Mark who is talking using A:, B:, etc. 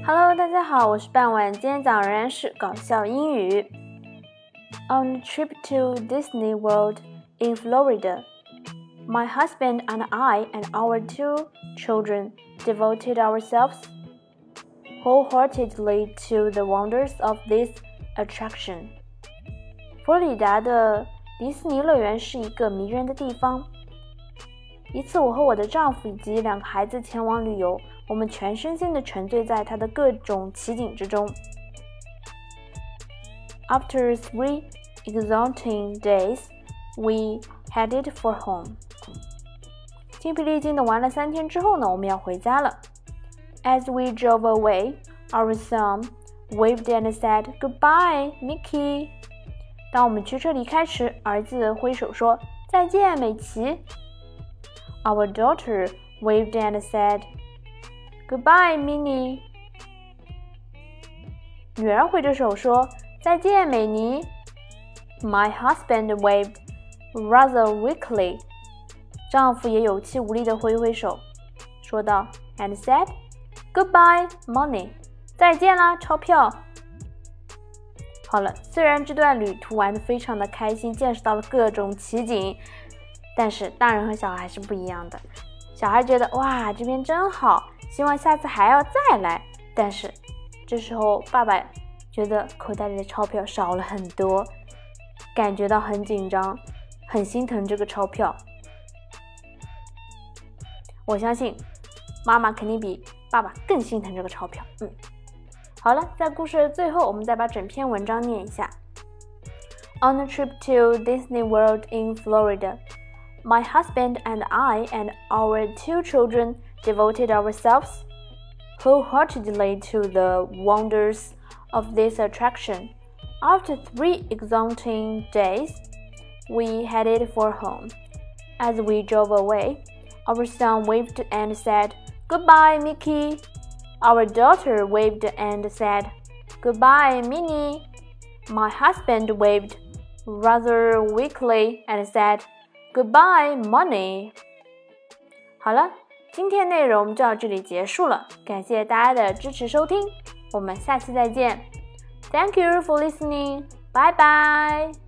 A: Hello，大家好，我是半晚，今天讲仍然是搞笑英语。On a trip to Disney World in Florida, my husband and I and our two children devoted ourselves wholeheartedly to the wonders of this attraction. 佛罗里达的迪士尼乐园是一个迷人的地方。 一次，我和我的丈夫以及两个孩子前往旅游。我们全身心地沉醉在它的各种奇景之中。After three exhausting days, we headed for home. 精疲力尽的玩了三天之后呢，我们要回家了。As we drove away, our son waved and said goodbye, Mickey. 当我们驱车离开时，儿子挥手说再见，美琪。Our daughter waved and said Goodbye, Minnie。女儿挥着手说：“再见，美妮。” My husband waved rather weakly。丈夫也有气无力地挥挥手，说道：“And said goodbye, money。”再见啦，钞票。好了，虽然这段旅途玩得非常的开心，见识到了各种奇景，但是大人和小孩是不一样的。小孩觉得哇，这边真好。希望下次还要再来，但是这时候爸爸觉得口袋里的钞票少了很多，感觉到很紧张，很心疼这个钞票。我相信妈妈肯定比爸爸更心疼这个钞票。嗯，好了，在故事的最后，我们再把整篇文章念一下。On a trip to Disney World in Florida, my husband and I and our two children. devoted ourselves wholeheartedly to the wonders of this attraction. After three exhausting days, we headed for home. As we drove away, our son waved and said, Goodbye, Mickey. Our daughter waved and said, Goodbye, Minnie. My husband waved rather weakly and said, Goodbye, money. 好了，今天内容就到这里结束了，感谢大家的支持收听，我们下期再见。Thank you for listening，Bye bye.。